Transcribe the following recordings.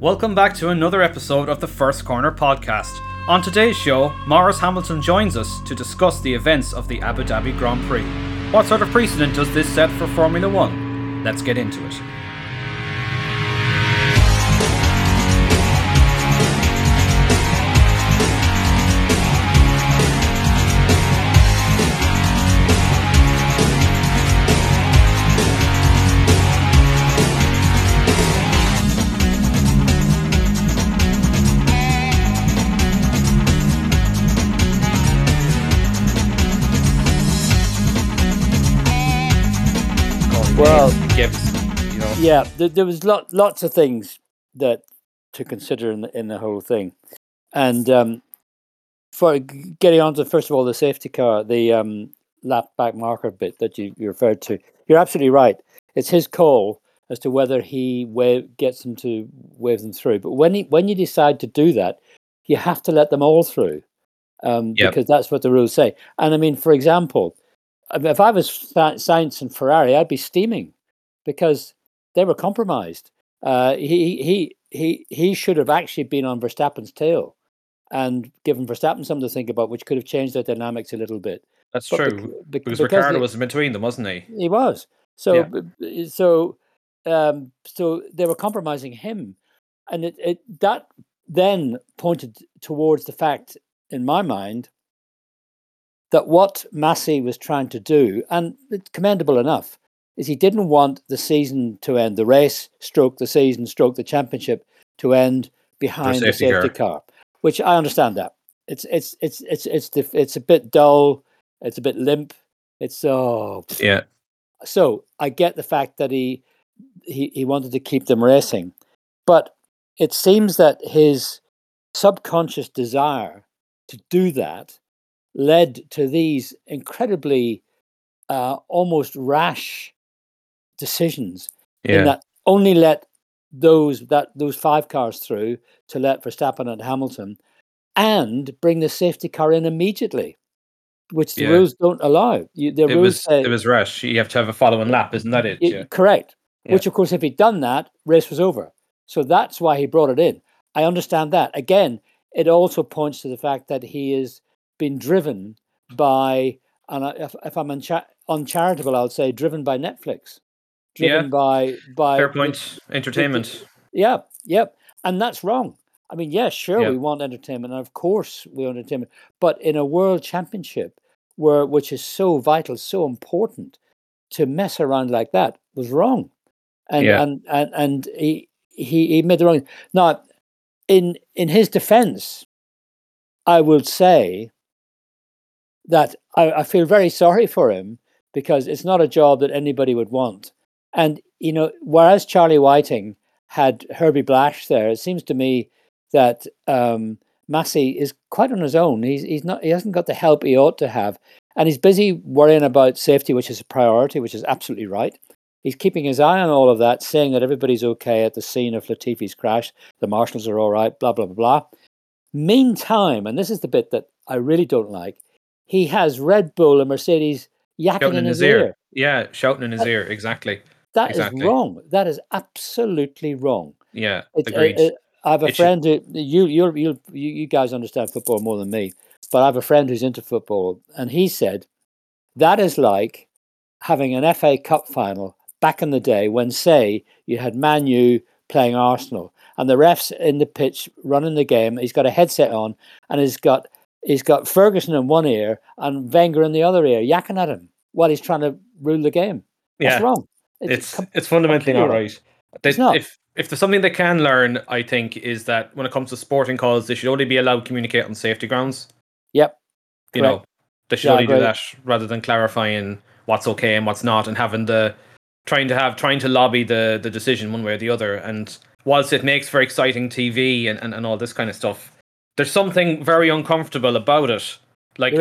Welcome back to another episode of the First Corner podcast. On today's show, Maurice Hamilton joins us to discuss the events of the Abu Dhabi Grand Prix. What sort of precedent does this set for Formula One? Let's get into it. Yeah, there, there was lot, lots of things that to consider in the, in the whole thing, and um, for getting on to first of all the safety car, the um, lap back marker bit that you, you referred to, you're absolutely right. It's his call as to whether he wave, gets them to wave them through. But when he, when you decide to do that, you have to let them all through, um, Yep. because that's what the rules say. And I mean, for example, if I was Sainz and Ferrari, I'd be steaming because they were compromised. Uh, he he he he should have actually been on Verstappen's tail and given Verstappen something to think about, which could have changed their dynamics a little bit. That's But true. bec- Because because Ricciardo they- was in between them, wasn't he? he was so Yeah. so um, so they were compromising him, and it, it that then pointed towards the fact, in my mind, that what Masi was trying to do, and it's commendable enough, is he didn't want the season to end, the race, stroke the season, stroke the championship to end behind the safety car. safety car, which I understand that. It's it's it's it's it's the, it's a bit dull, it's a bit limp, it's oh Yeah. so I get the fact that he he he wanted to keep them racing, but it seems that his subconscious desire to do that led to these incredibly uh, almost rash decisions in Yeah. that only let those that those five cars through to let Verstappen and Hamilton and bring the safety car in immediately, which the Yeah. rules don't allow. You, the It rules was say it was rash. You have to have a following lap, isn't that it? Y- Yeah. Correct. Yeah. Which, of course, if he'd done that, race was over. So that's why he brought it in. I understand that. Again, it also points to the fact that he has been driven by, and if, if I'm uncha- uncharitable, I'll say driven by Netflix, driven Yeah. by by Fair the- point. Entertainment. yeah, yep, and that's wrong. I mean, yes, sure, Yeah. we want entertainment, and of course we want entertainment, but in a world championship, where which is so vital, so important, to mess around like that was wrong, and Yeah. and and and he he he made the wrong. Now, in in his defence, I will say that I, I feel very sorry for him because it's not a job that anybody would want. And you know, whereas Charlie Whiting had Herbie Blash there, it seems to me that um, Masi is quite on his own. He's he's not he hasn't got the help he ought to have, and he's busy worrying about safety, which is a priority, which is absolutely right. He's keeping his eye on all of that, saying that everybody's okay at the scene of Latifi's crash. The marshals are all right. Blah blah blah blah. Meantime, and this is the bit that I really don't like, he has Red Bull and Mercedes yakking Shouting in, in his ear. Yeah, shouting in his ear. Exactly. That is Exactly. wrong. That is absolutely wrong. Yeah. Uh, Agreed. uh, I have a It should- friend who you you you you guys understand football more than me, but I have a friend who's into football, and he said that is like having an FA Cup final back in the day when, say, you had Man U playing Arsenal, and the refs in the pitch running the game. He's got a headset on, and he's got he's got Ferguson in one ear and Wenger in the other ear, yakking at him while he's trying to rule the game. That's yeah. wrong. It's com- it's fundamentally not right. They- It's not. If if there's something they can learn, I think, is that when it comes to sporting calls, they should only be allowed to communicate on safety grounds. Yep. You Correct. know, they should Yeah, only do that rather than clarifying what's okay and what's not, and having the trying to have trying to lobby the the decision one way or the other. And whilst it makes for exciting TV and, and, and all this kind of stuff, there's something very uncomfortable about it. Like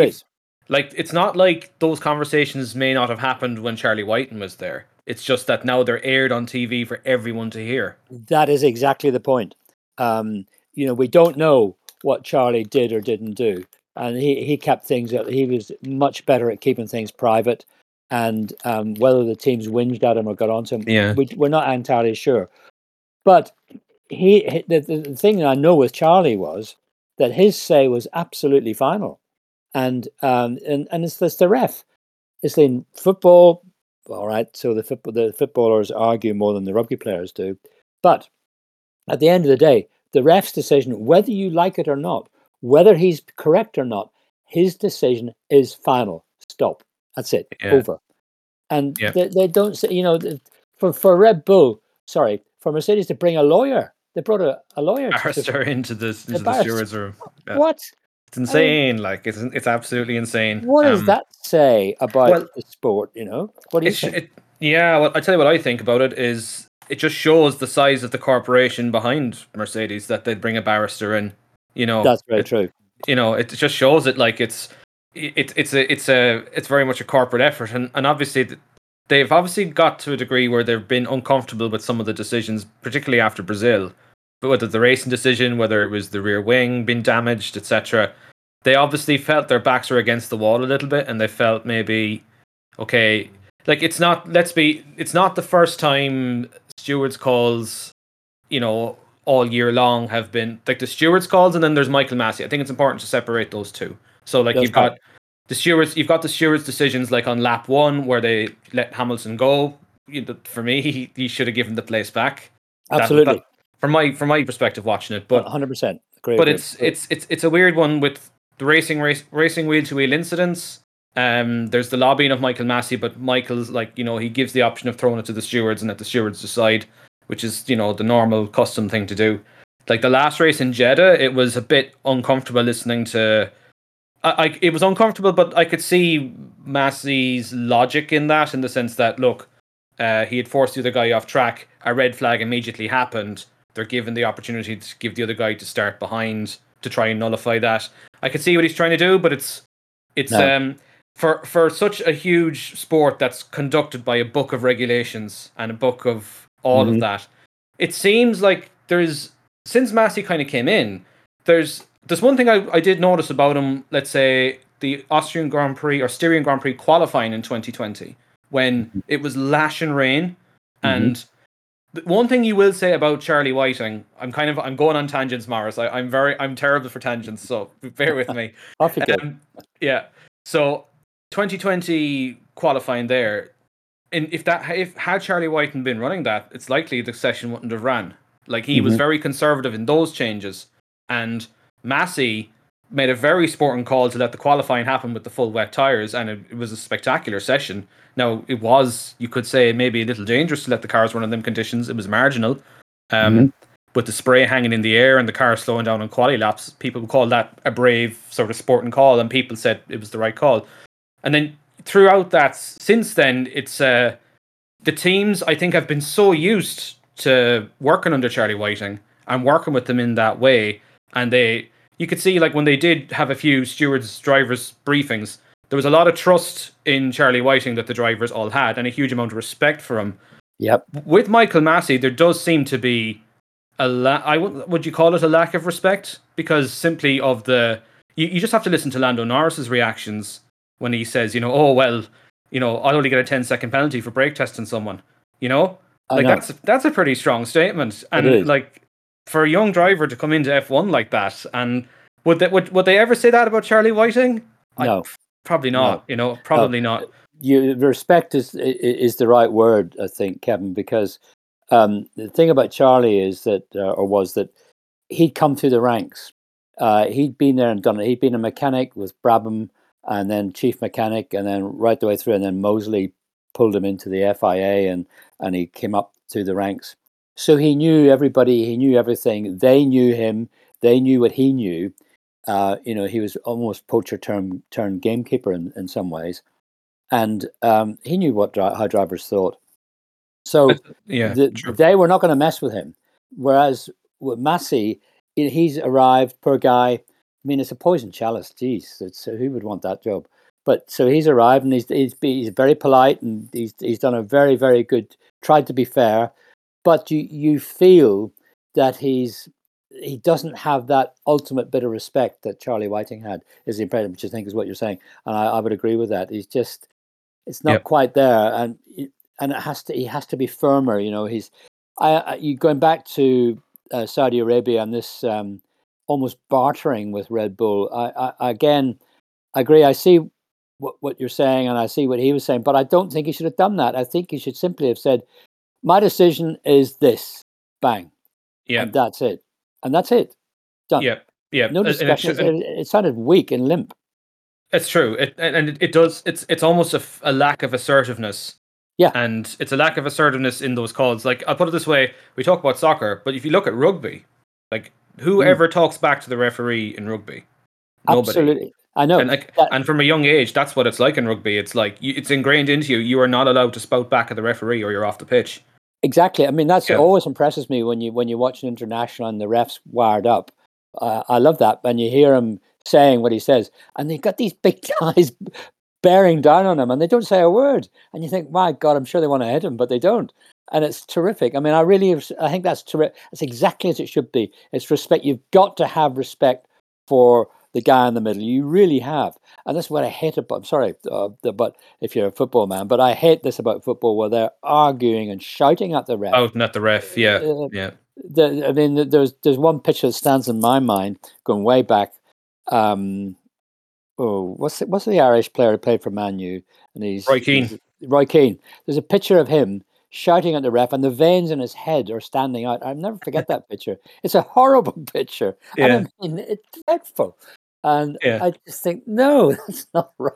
like it's not like those conversations may not have happened when Charlie Whiting was there. It's just that now they're aired on TV for everyone to hear. That is exactly the point. Um, you know, we don't know what Charlie did or didn't do, and he he kept things. He was much better at keeping things private, and um, whether the teams whinged at him or got onto him, Yeah. we, we're not entirely sure. But he the, the thing I know with Charlie was that his say was absolutely final, and um and and it's, it's the ref. It's in football. All right, so the football the footballers argue more than the rugby players do, but at the end of the day, the ref's decision, whether you like it or not, whether he's correct or not, his decision is final. Stop. That's it. Yeah. Over. And Yeah. they, they don't say, you know, for for Red Bull, sorry, for Mercedes to bring a lawyer, they brought a, a lawyer. to- to- Barrister into the into the barrister. stewards room. Yeah. What? It's insane. like it's it's absolutely insane. What does Um, that say about well, the sport? You know, what do you It, think? it, yeah, well, I tell you what I think about it is it just shows the size of the corporation behind Mercedes that they'd bring a barrister in. You know, That's very it- true. you know, it just shows it like it's it, it's a it's a it's very much a corporate effort, and and obviously th- they've obviously got to a degree where they've been uncomfortable with some of the decisions, particularly after Brazil. But whether the racing decision, whether it was the rear wing being damaged, etc., they obviously felt their backs were against the wall a little bit, and they felt maybe okay, like it's not. Let's be. It's not the first time stewards calls, you know, all year long have been like the stewards calls, and then there's Michael Masi. I think it's important to separate those two. So like That's you've got the stewards, you've got the stewards decisions like on lap one where they let Hamilton go. You know, For me, he, he should have given the place back. That- Absolutely, that- from my from my perspective, watching it, but hundred percent. Agree. but it's it's it's it's a weird one with the racing race racing wheel to wheel incidents. Um, there's the lobbying of Michael Masi, but Michael's like you know he gives the option of throwing it to the stewards and let the stewards decide, which is you know the normal custom thing to do. Like the last race in Jeddah, it was a bit uncomfortable listening to. I, I it was uncomfortable, but I could see Masi's logic in that, in the sense that look, uh, he had forced the other guy off track. A red flag immediately happened. They're given the opportunity to give the other guy to start behind to try and nullify that. I can see what he's trying to do, but it's it's No. um for for such a huge sport that's conducted by a book of regulations and a book of all Mhm. of that. It seems like there's since Masi kind of came in, there's there's one thing I, I did notice about him, let's say the Austrian Grand Prix or Styrian Grand Prix qualifying in 2020 when Mhm. it was lash and rain. And the one thing you will say about Charlie Whiting, I'm kind of I'm going on tangents, Maurice. I, I'm very I'm terrible for tangents, so bear with me. Off you go. Um, yeah. So 2020 qualifying there, and if that if had Charlie Whiting been running that, it's likely the session wouldn't have ran. Like he was Mhm. very conservative in those changes, and Masi made a very sporting call to let the qualifying happen with the full wet tires, and it, it was a spectacular session. Now it was, you could say, maybe a little dangerous to let the cars run in them conditions. It was marginal, um, Mhm. with the spray hanging in the air and the car slowing down on quali laps. People called that a brave sort of sporting call, and people said it was the right call. And then throughout that, since then, it's uh, the teams I think have been so used to working under Charlie Whiting and working with them in that way, and they you could see like when they did have a few stewards drivers briefings, there was a lot of trust in Charlie Whiting that the drivers all had, and a huge amount of respect for him. Yep. With Michael Masi, there does seem to be a la- I would would you call it a lack of respect because simply of the you, you just have to listen to Lando Norris's reactions when he says, you know, oh well, you know, I'll only get a 10 second penalty for brake testing someone. You know? Like know. that's that's a pretty strong statement. And like for a young driver to come into F1 like that and would they would, would they ever say that about Charlie Whiting? I- No. Probably not, you know, probably not. you respect is i- i- is the right word, I think, Kevin, because um, the thing about Charlie is that, uh, or was that, he'd come through the ranks. Uh, he'd been there and done it. He'd been a mechanic with Brabham, and then chief mechanic, and then right the way through, and then Mosley pulled him into the FIA, and and he came up through the ranks. So he knew everybody. He knew everything. They knew him. They knew what he knew. Uh, you know, he was almost poacher turn turn gamekeeper in, in some ways and um, he knew what dri- how drivers thought. So Yeah. the, they were not going to mess with him. Whereas with Masi, he's arrived. Poor guy. I mean, it's a poison chalice. Jeez, it's, who would want that job? But so he's arrived and he's he's, he's very polite and he's he's done a very very good. Tried to be fair, but you you feel that he's he doesn't have that ultimate bit of respect that Charlie Whiting had. Is the impression, which I think is what you're saying, and I, I would agree with that. He's just it's not Yep. quite there, and and it has to he has to be firmer. You know, he's I, I you going back to uh, Saudi Arabia and this um, almost bartering with Red Bull. I, I, again, I agree. I see what, what you're saying, and I see what he was saying, but I don't think he should have done that. I think he should simply have said, "My decision is this." Bang. Yeah. And that's it. And that's it. Done. Yeah. Yeah. No discussion. It, it, it, sounded weak and limp. It's true. It, and it, it does. It's it's almost a, a lack of assertiveness. Yeah. And it's a lack of assertiveness in those calls. Like I'll put it this way: we talk about soccer, but if you look at rugby, like whoever mm. talks back to the referee in rugby? Nobody. Absolutely. I know. And like, that, and from a young age, that's what it's like in rugby. It's like you, it's ingrained into you. You are not allowed to spout back at the referee, or you're off the pitch. Exactly. I mean, that's yeah. always impresses me when you when you watch an international and the refs wired up. Uh, I love that, and you hear him saying what he says, and they've got these big guys bearing down on him, and they don't say a word. And you think, my God, I'm sure they want to hit him, but they don't. And it's terrific. I mean, I really, I think that's terrific. That's exactly as it should be. It's respect. You've got to have respect for the guy in the middle. You really have, and that's what I hate about. I'm sorry, uh, but if you're a football man, but I hate this about football where they're arguing and shouting at the ref. Oh, not the ref. Yeah, uh, yeah. The, I mean, there's there's one picture that stands in my mind going way back. Um, oh, what's the, what's the Irish player who played for Man U? And he's Roy Keane. Roy Keane. There's a picture of him shouting at the ref, and the veins in his head are standing out. I'll never forget that picture. It's a horrible picture. Yeah. I mean, it's dreadful. And yeah. I just think, no, that's not right.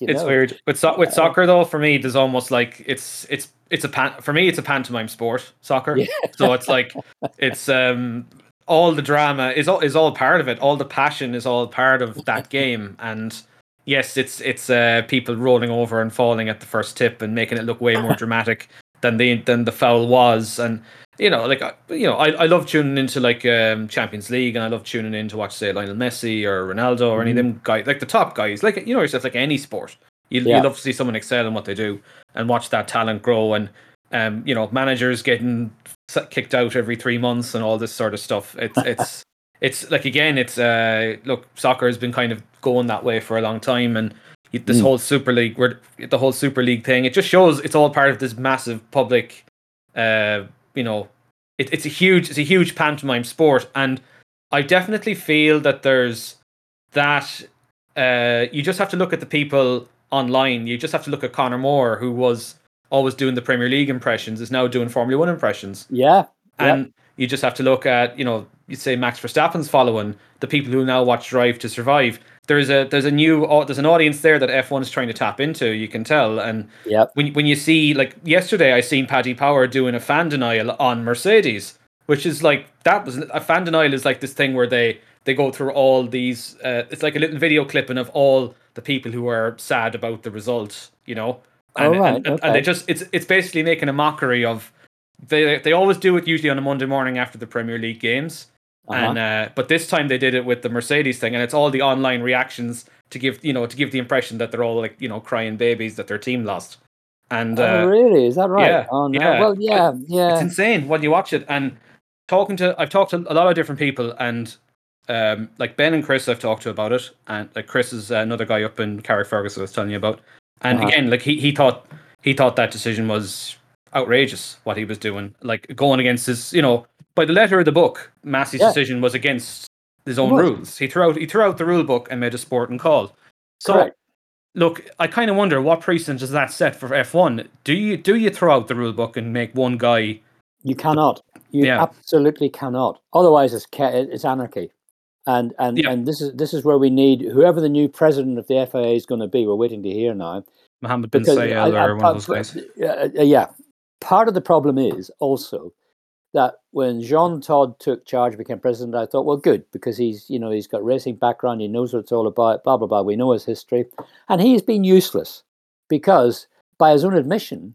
it's know? weird with so- with soccer though. For me, there's almost like it's it's it's a pan- for me it's a pantomime sport soccer. Yeah. So it's like it's um all the drama is all is all part of it. All the passion is all part of that game. And yes, it's it's uh, people rolling over and falling at the first tip and making it look way more dramatic than the than the foul was. And you know, like you know, I, I love tuning into like um, Champions League, and I love tuning in to watch say Lionel Messi or Ronaldo or mm-hmm. any of mm-hmm. them guys, like the top guys, like you know yourself, like any sport. You yeah. you love to see someone excel in what they do and watch that talent grow, and um, you know, managers getting kicked out every three months and all this sort of stuff. It's it's it's like again, it's uh, look, soccer has been kind of going that way for a long time, and this mm. whole Super League, where the whole Super League thing, it just shows it's all part of this massive public uh, you know, it, it's a huge it's a huge pantomime sport, and I definitely feel that there's that. Uh, you just have to look at the people online. You just have to look at Conor Moore, who was always doing the Premier League impressions, is now doing Formula One impressions. Yeah, and you just have to look at you know you say Max Verstappen's following the people who now watch Drive to Survive there's a there's a new there's an audience there that F1 is trying to tap into. You can tell, and yep. when when you see like yesterday, I seen Paddy Power doing a fan denial on Mercedes, which is like that was a fan denial is like this thing where they they go through all these. Uh, it's like a little video clipping of all the people who are sad about the result, you know, and, oh, right. and, okay. and they just it's it's basically making a mockery of. They they always do it usually on a Monday morning after the Premier League games uh-huh. And uh, but this time they did it with the Mercedes thing, and it's all the online reactions to give you know to give the impression that they're all like you know crying babies that their team lost. And oh, uh, really, is that right? Yeah, oh, no. yeah. Well, yeah, yeah. It's insane when you watch it. And talking to, I've talked to a lot of different people, and um, like Ben and Chris, I've talked to about it, and like Chris is another guy up in Carrickfergus I was telling you about. And uh-huh. again, like he he thought he thought that decision was outrageous what he was doing, like going against his, you know, by the letter of the book, Masi's yeah. decision was against his own rules. He threw out he threw out the rule book and made a sporting call. So Correct. look, I kind of wonder what precedent does that set for F1? Do you do you throw out the rule book and make one guy? You cannot. You yeah. absolutely cannot. Otherwise, it's it's anarchy. And and yeah. and this is this is where we need whoever the new president of the FIA is going to be. We're waiting to hear now. Mohammed bin Sulayem or one of those guys. Uh, yeah, part of the problem is also that when Jean Todt took charge, became president, I thought, well, good, because he's, you know, he's got racing background, he knows what it's all about, blah blah blah. We know his history, and he's been useless because, by his own admission,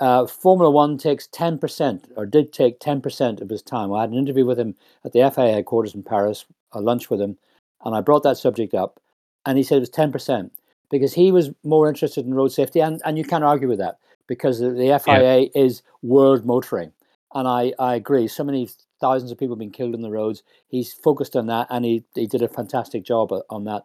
uh, Formula One takes ten percent, or did take ten percent of his time. I had an interview with him at the FIA headquarters in Paris, a lunch with him, and I brought that subject up, and he said it was ten percent because he was more interested in road safety, and and you can't argue with that because the FIA yeah. is world motoring and I, I agree. So many thousands of people have been killed on the roads. He's focused on that, and he, he did a fantastic job on that.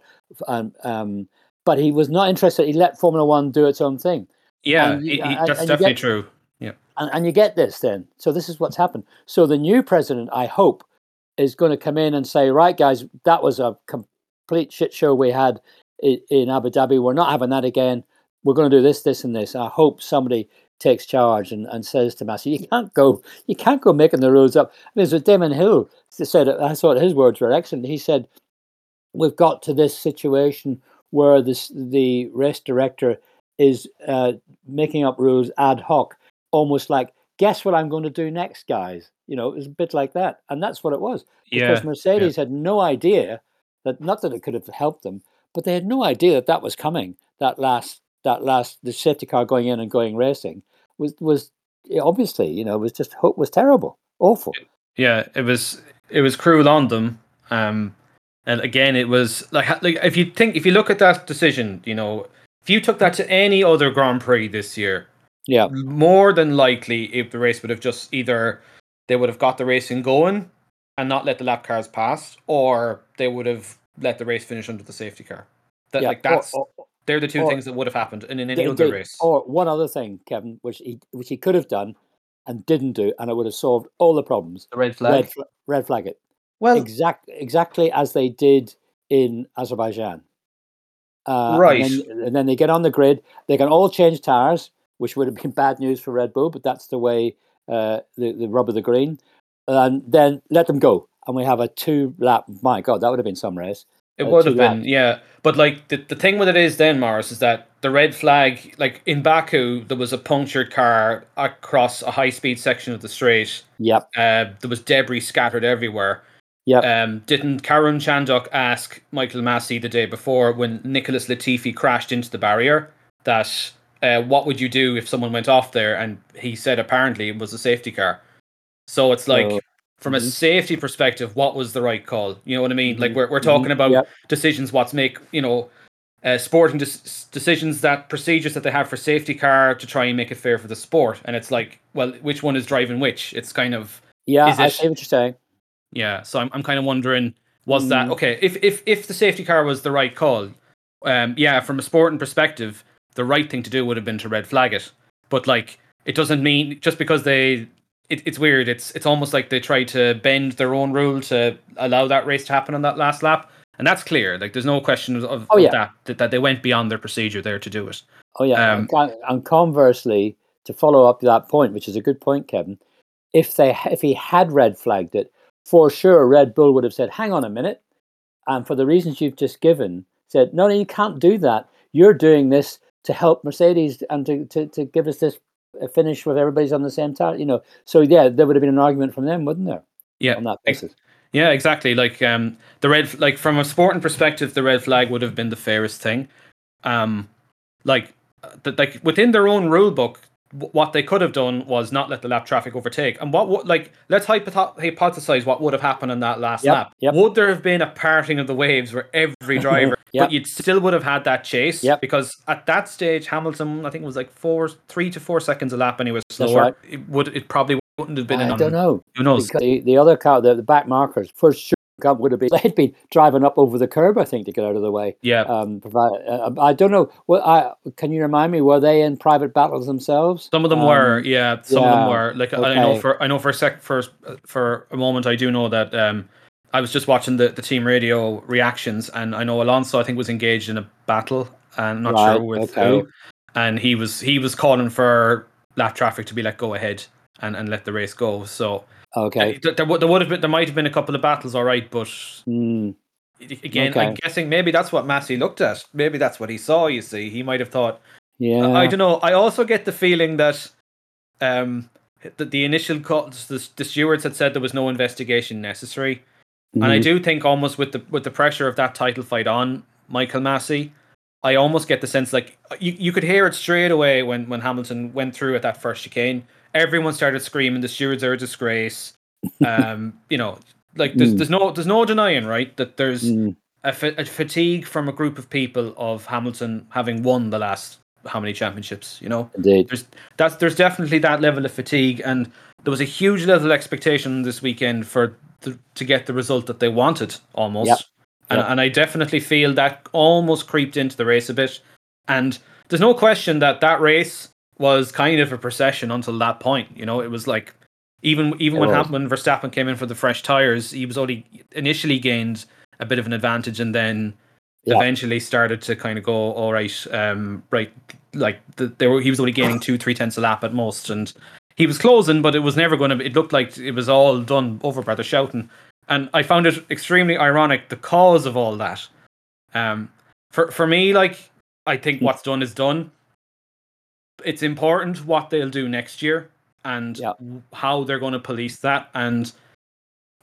Um, um, but he was not interested. He let Formula One do its own thing. Yeah, that's definitely get, true. Yeah. And, and you get this then. So this is what's happened. So the new president, I hope, is going to come in and say, right, guys, that was a complete shit show we had in, in Abu Dhabi. We're not having that again. We're going to do this, this, and this. I hope somebody takes charge and, and says to Masi, you can't go, you can't go making the rules up. I mean, so Damon Hill said, I thought his words were excellent. He said, we've got to this situation where this the race director is uh, making up rules ad hoc, almost like, guess what I'm going to do next, guys. You know, it was a bit like that, and that's what it was because Yeah, Mercedes had no idea that not that it could have helped them, but they had no idea that that was coming. That last, that last, the safety car going in and going racing was was obviously, you know, it was just hope was terrible, awful. yeah. It was it was cruel on them. Um, and again, it was like like if you think if you look at that decision, you know, if you took that to any other Grand Prix this year, Yeah, more than likely, if the race would have just either they would have got the racing going and not let the lap cars pass, or they would have let the race finish under the safety car. That yeah. like that's or, or, they're the two or- things that would have happened in, in any They- other they- race. Or one other thing, Kevin, which he which he could have done and didn't do, and it would have solved all the problems. the red Red, fl- red flag it Well, exact exactly as they did in Azerbaijan. Uh, Right. And then, and then they get on the grid. They can all change tires, which would have been bad news for Red Bull, but that's the way uh, the the rub of the green. And then let them go, and we have a two lap. My God, that would have been some race. It uh, would have been, yeah. But like the, the thing with it is then, Maurice, is that the red flag, like in Baku, there was a punctured car across a high speed section of the straight. Yep, Uh, there was debris scattered everywhere. yep. Um, didn't Karun Chandhok ask Michael Masi the day before when Nicholas Latifi crashed into the barrier that uh, what would you do if someone went off there? And he said apparently it was a safety car. So it's like So- from a Mhm. safety perspective, what was the right call? You know what I mean? Like Mhm. we're we're talking about Yep. decisions, what's make you know. Uh, sporting decisions that procedures that they have for safety car to try and make it fair for the sport, and it's like, well, which one is driving which? It's kind of Yeah, is I it- see what you're saying. yeah, so I'm I'm kind of wondering was that Mm. okay? If if if the safety car was the right call, um, yeah, from a sporting perspective, the right thing to do would have been to red flag it. But like, it doesn't mean just because they, it, it's weird. It's it's almost like they try to bend their own rule to allow that race to happen on that last lap, and that's clear. Like, there's no question of, of, Oh, of yeah. that, that that they went beyond their procedure there to do it. Oh yeah, Um, and and conversely, to follow up that point, which is a good point, Kevin, if they if he had red flagged it, for sure, Red Bull would have said, "Hang on a minute," and for the reasons you've just given, said, "No, no, you can't do that. You're doing this to help Mercedes and to to, to give us this finish with everybody's on the same tire." You know, so yeah, there would have been an argument from them, wouldn't there, Yeah, on that basis? Yeah, exactly. Like um, the red, like from a sporting perspective, the red flag would have been the fairest thing. Um, like, th- like within their own rule book, what they could have done was not let the lap traffic overtake. And what, would like, let's hypothesize what would have happened on that last Yep, lap. yep. Would there have been a parting of the waves where every driver, Yep. but you'd still would have had that chase? Yep. Because at that stage, Hamilton, I think it was like four, three to four seconds a lap, and he was slower. right. It would, it probably wouldn't have been. I don't know. Who knows? Because the, the other car, the, the back markers, for sure, got- would have been they'd been driving up over the curb, I think, to get out of the way. Yeah. Um, uh, I don't know. Well, I, can you remind me? Were they in private battles themselves? Some of them Um, were, yeah. Some of them were. Like I know for I know for a sec for for a moment I do know that um I was just watching the, the team radio reactions and I know Alonso I think was engaged in a battle and not Right, sure with okay. who, and he was he was calling for lap traffic to be let go ahead and, and let the race go. So Okay. there, there, would- there would have been there might have been a couple of battles, all right, but Mm, again, I'm guessing maybe that's what Masi looked at. Maybe that's what he saw. You see, he might have thought yeah. I don't know. I also get the feeling that um that the initial calls, the, the stewards had said there was no investigation necessary, and I Mhm. do think almost with the with the pressure of that title fight on Michael Masi, I almost get the sense like you, you could hear it straight away when when Hamilton went through at that first chicane. Everyone started screaming, "The stewards are a disgrace." um, you know, like there's Mm. there's no there's no denying right that there's Mm, a, fa- a fatigue from a group of people of Hamilton having won the last how many championships, you know? indeed. There's that's there's definitely that level of fatigue and there was a huge level of expectation this weekend for the, to get the result that they wanted almost. Yep. And Yep. and I definitely feel that almost creeped into the race a bit. And there's no question that that race was kind of a procession until that point. You know, it was like even even It when was. when Verstappen came in for the fresh tires, he was only initially gained a bit of an advantage, and then Yeah. eventually started to kind of go all right, um, right, like the, they were he was only gaining two three tenths a lap at most, and he was closing, but it was never going to. It looked like it was all done over by the shouting, and I found it extremely ironic the cause of all that. Um, for for me, like I think Mm. what's done is done. It's important what they'll do next year and Yeah. how they're going to police that. And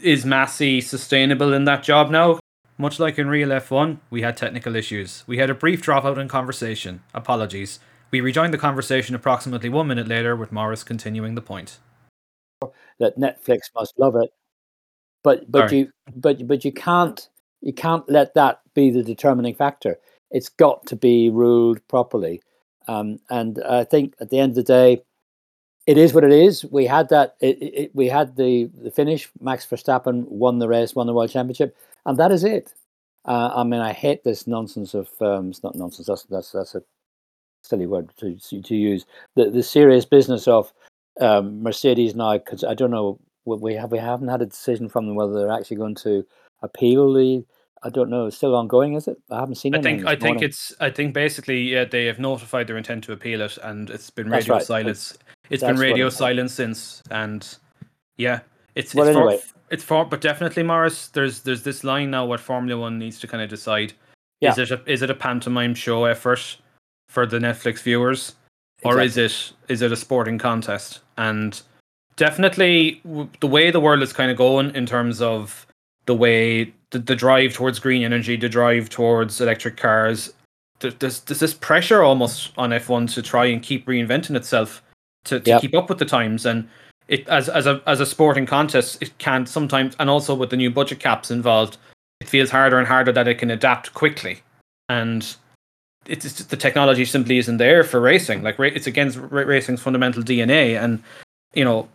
is Masi sustainable in that job now? Much like in real F1, we had technical issues. We had a brief dropout in conversation. Apologies. We rejoined the conversation approximately one minute later, with Maurice continuing the point. that Netflix must love it. But but Sorry. you but but you can't you can't let that be the determining factor. It's got to be ruled properly. Um, and I think at the end of the day, it is what it is. We had that. It, it, we had the the finish. Max Verstappen won the race, won the world championship, and that is it. Uh, I mean, I hate this nonsense of. Um, it's not nonsense. That's that's that's a silly word to to use. The the serious business of um, Mercedes now. Because I don't know. We have we haven't had a decision from them whether they're actually going to appeal the. I don't know. It's still ongoing, is it? I haven't seen I think I think morning. it's I think basically yeah, they have notified their intent to appeal it, and it's been radio right. silence. It's That's been radio silence since, and yeah, it's Well, it's anyway. for, it's for but definitely Maurice. There's there's this line now what Formula One needs to kind of decide: is Yeah. it a, is it a pantomime show effort for the Netflix viewers, or is it is it a sporting contest? And definitely w- the way the world is kind of going in terms of the way the, the drive towards green energy, the drive towards electric cars. there- There's, there's this pressure almost on F1 to try and keep reinventing itself to, to Yep. keep up with the times. And it as as a as a sporting contest, it can sometimes, and also with the new budget caps involved, it feels harder and harder that it can adapt quickly. And it's just, the technology simply isn't there for racing. Like it's against racing's fundamental DNA, and you know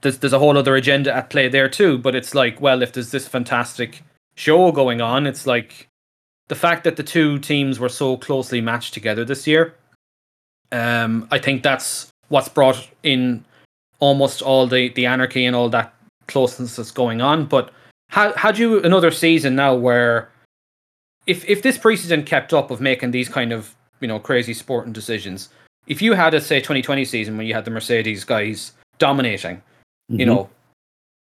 there's there's a whole other agenda at play there too. But it's like, well, if there's this fantastic show going on, it's like the fact that the two teams were so closely matched together this year. Um, I think that's what's brought in almost all the the anarchy and all that closeness that's going on. But had had you another season now where if if this precedent kept up of making these kind of you know crazy sporting decisions, if you had a say 2020 season when you had the Mercedes guys dominating, you Mhm. know,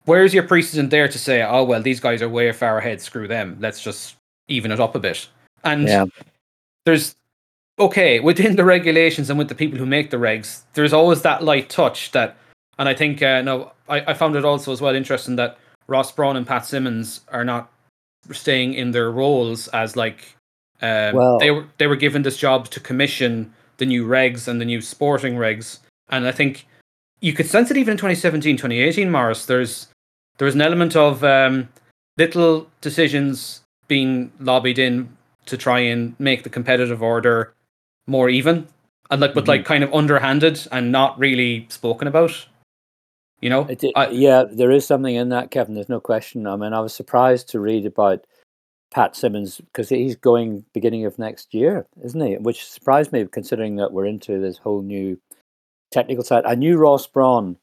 where's your precedent there to say, oh well, these guys are way far ahead, screw them, let's just even it up a bit. And Yeah. there's okay within the regulations and with the people who make the regs, there's always that light touch that, and I think uh, no, I, I found it also as well interesting that Ross Brawn and Pat Symonds are not staying in their roles as like um, Well- they were they were given this job to commission the new regs and the new sporting regs, and I think you could sense it even in 2017, 2018, Maurice. There's there's an element of um, little decisions being lobbied in to try and make the competitive order more even, and like but Mhm. like kind of underhanded and not really spoken about. You know, It, it- I- yeah, there is something in that, Kevin. There's no question. I mean, I was surprised to read about Pat Symonds because he's going beginning of next year, isn't he? Which surprised me, considering that we're into this whole new technical side. I knew Ross Brawn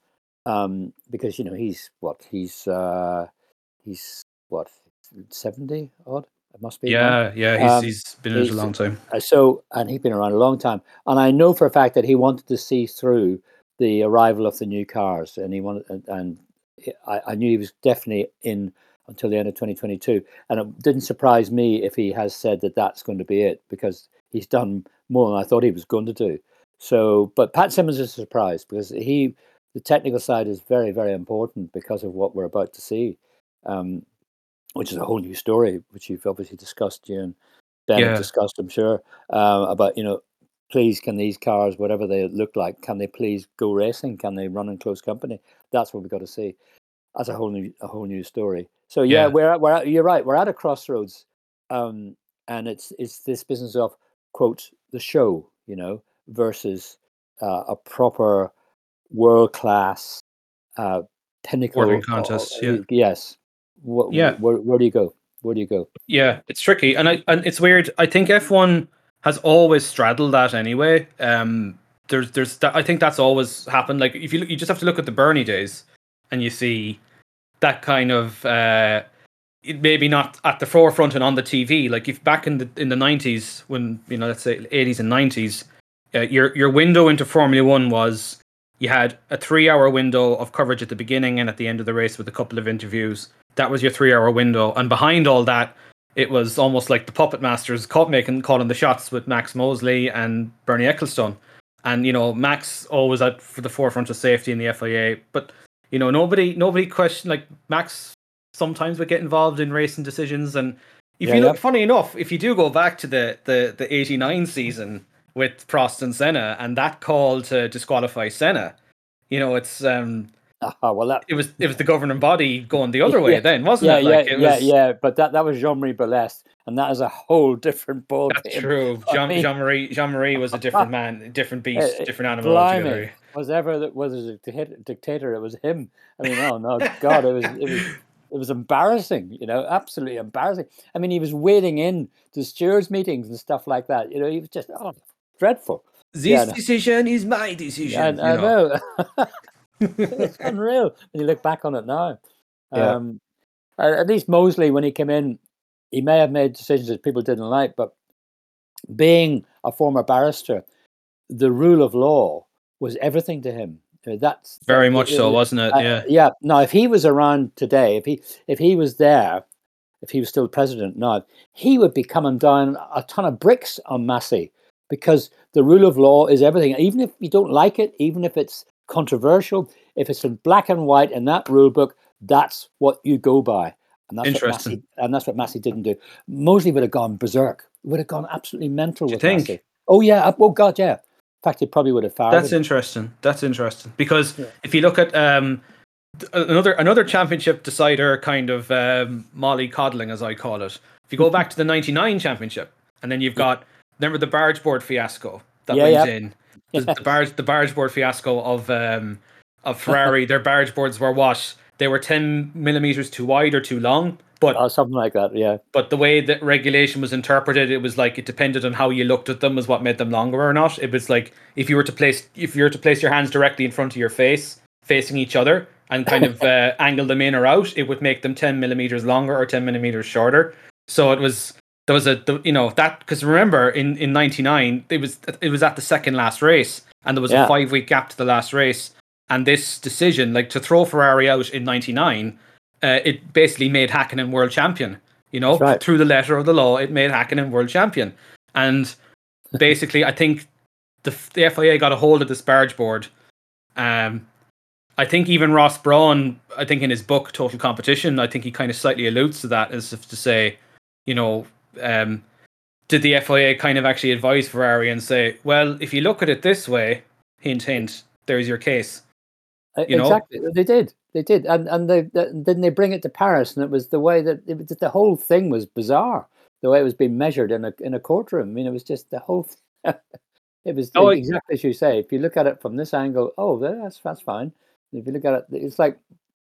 um, because you know he's what he's uh, he's what seventy odd. It must be. yeah, yeah, he's Um, he's been in it a long time. Uh, so and he's been around a long time and i know for a fact that he wanted to see through the arrival of the new cars and he wanted and, and I, I knew he was definitely in until the end of 2022 and it didn't surprise me if he has said that that's going to be it because he's done more than i thought he was going to do so but pat symonds is a surprise because he the technical side is very very important because of what we're about to see um, which is a whole new story which you've obviously discussed you and ben Yeah. discussed i'm sure uh, about you know please can these cars whatever they look like can they please go racing? Can they run in close company? That's what we've got to see. That's a whole new a whole new story. So yeah, Yeah. we're at, we're at, you're right we're at a crossroads um and it's it's this business of quote the show you know versus uh, a proper world class uh pinnacle Sporting contest, yeah. yes Wh- Yeah. where, where do you go where do you go Yeah, it's tricky, and I and it's weird. I think F one has always straddled that anyway. Um, there's there's that, I think that's always happened. Like if you look, you just have to look at the Bernie days, and you see that kind of uh, it maybe not at the forefront and on the TV. Like if back in the in the nineties, when you know let's say eighties and nineties, uh, your your window into Formula One was you had a three hour window of coverage at the beginning and at the end of the race with a couple of interviews. That was your three hour window, and behind all that, it was almost like the puppet masters caught making calling the shots with Max Mosley and Bernie Ecclestone. And you know, Max always at for the forefront of safety in the FIA, but you know, nobody nobody questioned like Max sometimes would get involved in racing decisions. And if Yeah, you look, yeah. funny enough, if you do go back to the the the '89 season with Prost and Senna and that call to disqualify Senna, you know, it's um, Oh, well, that it was it was the governing body going the other way Yeah. then, wasn't yeah, it? Like yeah, it yeah, was. yeah. But that that was Jean Marie Balestre, and that is a whole different ball That's game. true. Jean, Jean Marie Jean Marie was a different man, different beast, Uh, different animal Blimey, was ever that was a dictator, dictator? It was him. I mean, oh no, God, it was it was it was embarrassing. You know, absolutely embarrassing. I mean, he was wading in to stewards meetings and stuff like that. You know, he was just oh, dreadful. This Yeah, decision is my decision. I, I know. know. it's unreal when you look back on it now. Yeah. Um, at least Mosley, when he came in, he may have made decisions that people didn't like, but being a former barrister, the rule of law was everything to him. That's Very that- much it- so, wasn't it? uh, Yeah. yeah. Now, if he was around today, if he if he was there, if he was still president now, he would be coming down a ton of bricks on Masi because the rule of law is everything. Even if you don't like it, even if it's controversial, if it's in black and white in that rule book, that's what you go by. And that's what Interesting. Masi, and that's what Masi didn't do. Mosley would have gone berserk. Would have gone absolutely mental Do you with think? Masi. Oh yeah. Oh god, yeah. In fact, he probably would have fired That's him. interesting. That's interesting because Yeah. if you look at um, another another championship decider, kind of um, molly coddling, as I call it. If you go back to the '99 championship, and then you've got remember the barge board fiasco that Yeah, went yeah. in the, the barge the barge board fiasco of um, of Ferrari. their barge boards were what they were 10 millimeters too wide or too long, but or something like that. Yeah. but the way that regulation was interpreted, it was like it depended on how you looked at them was what made them longer or not. It was like if you were to place if you were to place your hands directly in front of your face, facing each other, and kind of uh, angle them in or out, it would make them ten millimeters longer or ten millimeters shorter. So it was there was a the, you know that because remember in in '99 it was it was at the second last race and there was Yeah. a five week gap to the last race and this decision like to throw Ferrari out in '99 uh, it basically made Hakkinen world champion. You know, right. through the letter of the law, it made Hakkinen world champion. And basically, I think the, the FIA got a hold of this barge board. Um, I think even Ross Brawn, I think in his book Total Competition, I think he kind of slightly alludes to that as if to say, you know, um, did the FIA kind of actually advise Ferrari and say, well, if you look at it this way, hint, hint, there's your case. Uh, you know? exactly, they did, they did, and and they, they then they bring it to Paris, and it was the way that it the whole thing was bizarre. The way it was being measured in a in a courtroom. I mean, it was just the whole. it was Oh, exactly as you say. If you look at it from this angle, oh, that's that's fine. If you look at it, it's like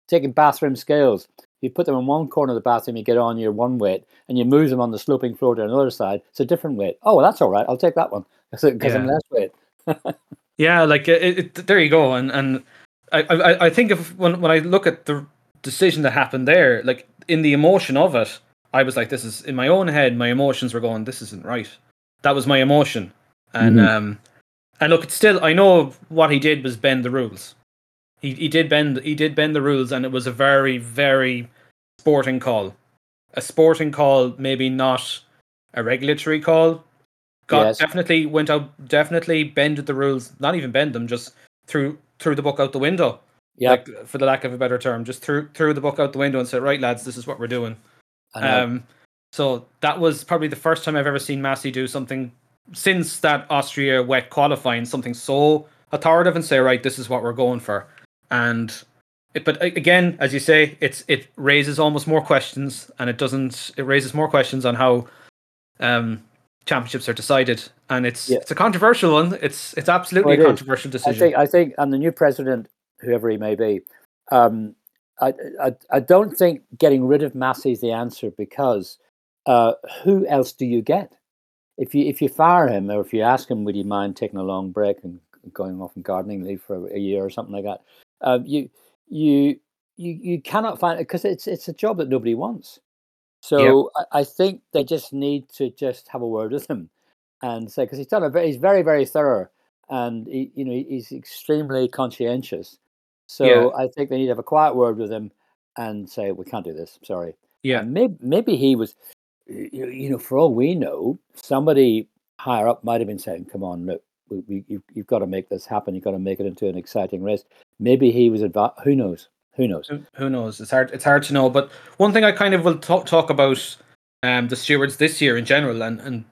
taking bathroom scales. You put them in one corner of the bathroom, you get on your one weight, and you move them on the sloping floor to another side. It's a different weight. Oh, well, that's all right. I'll take that one because I'm Yeah. less weight. Yeah, like it, it, there you go, and and I, I I think if when when I look at the decision that happened there, like in the emotion of it, I was like, this is in my own head. My emotions were going, this isn't right. That was my emotion, and Mhm. um, and look, it's still I know what he did was bend the rules. He he did bend he did bend the rules, and it was a very very sporting call, a sporting call, maybe not a regulatory call. Got Yes. definitely went out, definitely bended the rules. Not even bend them, just threw threw the book out the window. Yeah, Like for the lack of a better term, just threw threw the book out the window and said, "Right, lads, this is what we're doing." Um, so that was probably the first time I've ever seen Masi do something since that Austria wet qualifying, something so authoritative and say, "Right, this is what we're going for." And it, but again, as you say, it's it raises almost more questions, and it doesn't. It raises more questions on how um, championships are decided, and it's Yeah. it's a controversial one. It's it's absolutely Well, a it is. controversial I decision. think I think, and the new president, whoever he may be, um, I, I I don't think getting rid of Masi is the answer because uh, who else do you get if you if you fire him or if you ask him, would you mind taking a long break and going off and gardening leave for a year or something like that. Um, you you you you cannot find it because it's it's a job that nobody wants. So I, I think they just need to just have a word with him and say because he's done a very, he's very very thorough and he, you know he's extremely conscientious. So Yeah. I think they need to have a quiet word with him and say we can't do this. Sorry. Yeah. And maybe maybe he was, you know, for all we know, somebody higher up might have been saying, "Come on, look, we, we, you've, you've got to make this happen. You've got to make it into an exciting race." Maybe he was advi- Who knows? Who knows? Who, who knows? It's hard. It's hard to know. But one thing I kind of will talk talk about um, the stewards this year in general, and and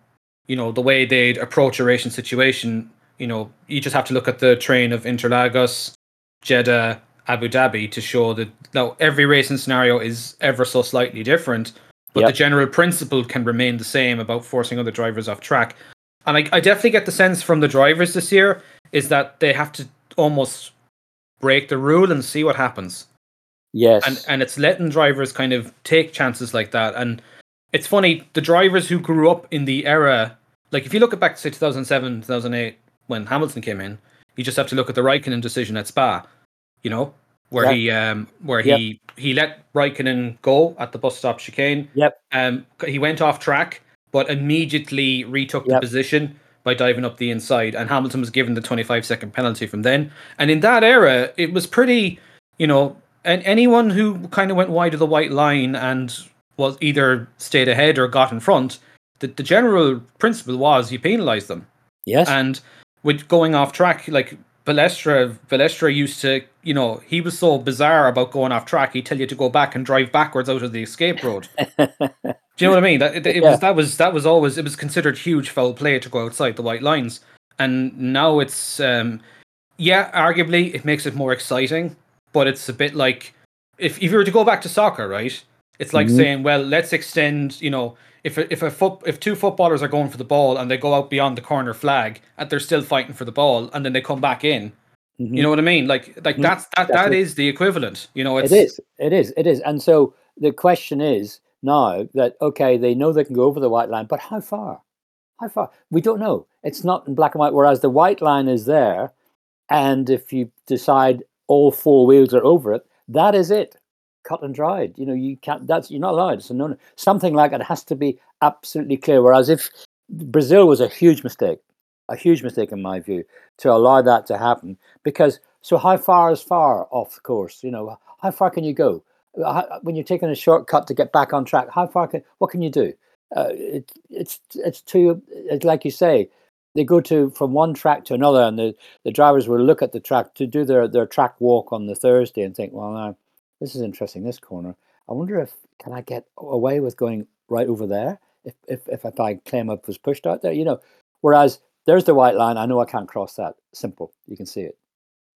you know the way they'd approach a racing situation. You know, you just have to look at the train of Interlagos, Jeddah, Abu Dhabi to show that now every racing scenario is ever so slightly different, but the general principle can remain the same about forcing other drivers off track. And I, I definitely get the sense from the drivers this year is that they have to almost break the rule and see what happens Yes. and and it's letting drivers kind of take chances like that. And it's funny, the drivers who grew up in the era, like if you look at back to say 2007, 2008, when Hamilton came in, you just have to look at the Raikkonen decision at Spa, you know, where Yeah. he um where Yep. he he let Raikkonen go at the bus stop chicane. Yep. Um, he went off track, but immediately retook the position by diving up the inside, and Hamilton was given the 25 second penalty from then. And in that era, it was pretty, you know, and anyone who kind of went wide of the white line and was either stayed ahead or got in front, the, the general principle was you penalise them. yes. And with going off track, like Balestre, Balestre used to, you know, he was so bizarre about going off track. He'd tell you to go back and drive backwards out of the escape road. Do you know what I mean? That it, it Yeah. was that was that was always it was considered huge foul play to go outside the white lines, and now it's um, yeah, arguably it makes it more exciting, but it's a bit like if if you were to go back to soccer, right? It's like Mhm. saying, well, let's extend. You know, if a, if a foot if two footballers are going for the ball and they go out beyond the corner flag and they're still fighting for the ball, and then they come back in. Mhm. You know what I mean? Like like Mhm. that's that that Definitely. is the equivalent. You know, it's It is. It is. It is. And so the question is now that okay, they know they can go over the white line, but how far? How far? We don't know. It's not in black and white. Whereas the white line is there, and if you decide all four wheels are over it, that is it, cut and dried. You know, you can't. That's you're not allowed. So no, something like it has to be absolutely clear. Whereas if Brazil was a huge mistake, a huge mistake in my view, to allow that to happen because so how far is far off the course you know how far can you go how, when you're taking a shortcut to get back on track how far can what can you do uh, it, it's it's too it's like you say they go to from one track to another and the, the drivers will look at the track to do their, their track walk on the thursday and think well now this is interesting this corner i wonder if can i get away with going right over there if if, if, if i claim i was pushed out there you know whereas there's the white line i know i can't cross that simple you can see it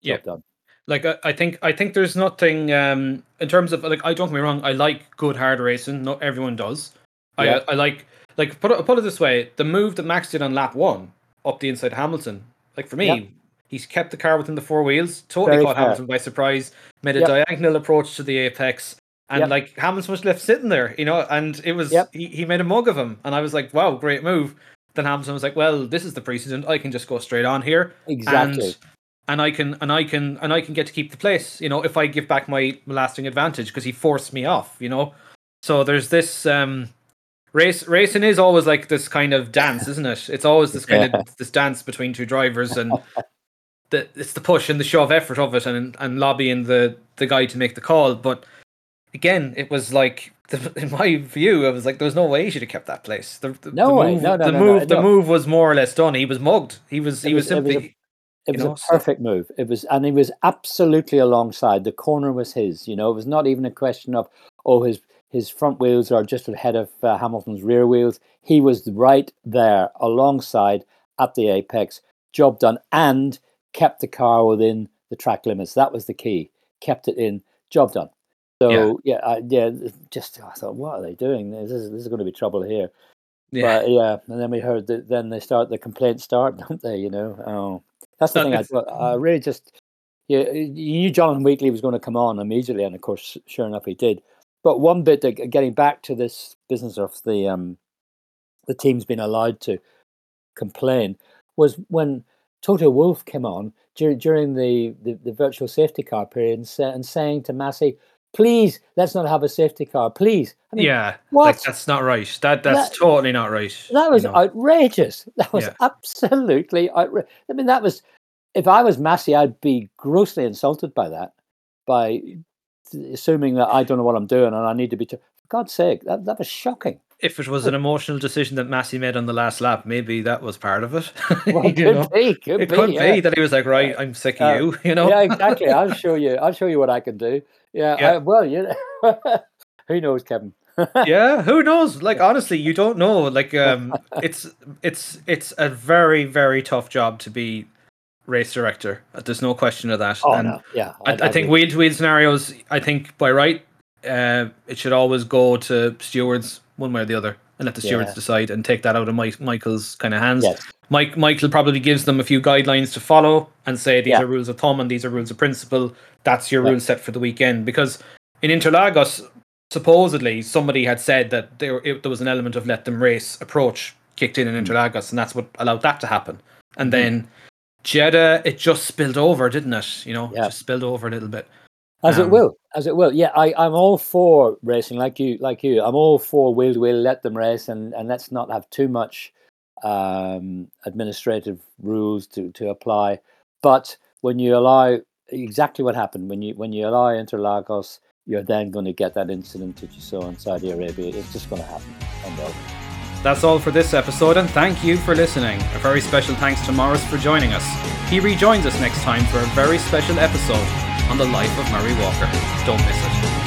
Yeah. Done. like I, I think I think there's nothing um in terms of like I don't get me wrong I like good hard racing not everyone does Yeah. I I like like put it put it this way the move that Max did on lap one up the inside Hamilton like for me Yep. He's kept the car within the four wheels totally Very caught fair. Hamilton by surprise made a Yep. diagonal approach to the apex and Yep. like Hamilton was left sitting there you know and it was Yep. he, he made a mug of him and I was like wow great move then Hamilton was like well this is the precedent I can just go straight on here exactly and and I can and I can and I can get to keep the place. You know, if I give back my lasting advantage because he forced me off. You know, so there's this um race. Racing is always like this kind of dance, isn't it? It's always this kind Yeah. of this dance between two drivers and. The, it's the push and the shove effort of it and and lobbying the the guy to make the call but again it was like the, in my view it was like there was no way he should have kept that place the, the, No the way. move, No, no, the no, move no, the move was more or less done he was mugged he was he It was, was- it was a- simply It you was know, a so- perfect move. It was, and he was absolutely alongside. The corner was his. You know, it was not even a question of oh his his front wheels are just ahead of uh, Hamilton's rear wheels. He was right there alongside at the apex. Job done, and kept the car within the track limits. That was the key. Kept it in. Job done. So yeah, I, yeah. Just I thought, what are they doing? This is this is going to be trouble here. yeah But yeah, and then we heard that then they start the complaints start, don't they? You know, oh, that's the thing. I, I really just, yeah, you knew Jonathan Wheatley was going to come on immediately, and of course, sure enough, he did. But one bit that getting back to this business of the um, the teams being allowed to complain was when Toto Wolff came on during during the, the, the virtual safety car period and, sa- and saying to Masi, please let's not have a safety car, please. I mean, yeah, what? Like, that's not right. That that's that, totally not right. That was you know? outrageous. That was yeah. absolutely outrageous. I mean, that was if I was Masi, I'd be grossly insulted by that, by assuming that I don't know what I'm doing and I need to be. T- for God's sake, that that was shocking if it was an emotional decision that Masi made on the last lap, maybe that was part of it. Well, could know? be, could it be, could yeah. be that he was like, right, I'm sick of uh, you, you know. Yeah, exactly. I'll show you. I'll show you what I can do. Yeah. yeah. I, well, you know, who knows, Kevin? yeah, who knows? Like honestly, you don't know. Like um, it's it's it's a very very tough job to be race director. There's no question of that. Oh and no, yeah. I, I, I think wheel to wheel scenarios. I think by right, uh, it should always go to stewards one way or the other and let the stewards yeah. decide and take that out of Mike, Michael's kind of hands. Yes. Mike Michael probably gives them a few guidelines to follow and say these yeah. are rules of thumb and these are rules of principle. That's your yeah. rule set for the weekend because in Interlagos, supposedly somebody had said that there it, there was an element of let them race approach kicked in in mm. Interlagos, and that's what allowed that to happen. And mm-hmm. then Jeddah, it just spilled over, didn't it? You know, yeah. just spilled over a little bit. As um, it will, as it will. Yeah, I, I'm all for racing, like you, like you. I'm all for wheel to wheel. Let them race, and, and let's not have too much um, administrative rules to, to apply. But when you allow exactly what happened when you when you allow Interlagos, you're then going to get that incident that you saw in Saudi Arabia. It's just going to happen. That's all for this episode, and thank you for listening. A very special thanks to Maurice for joining us. He rejoins us next time for a very special episode on the life of Murray Walker. Don't miss it.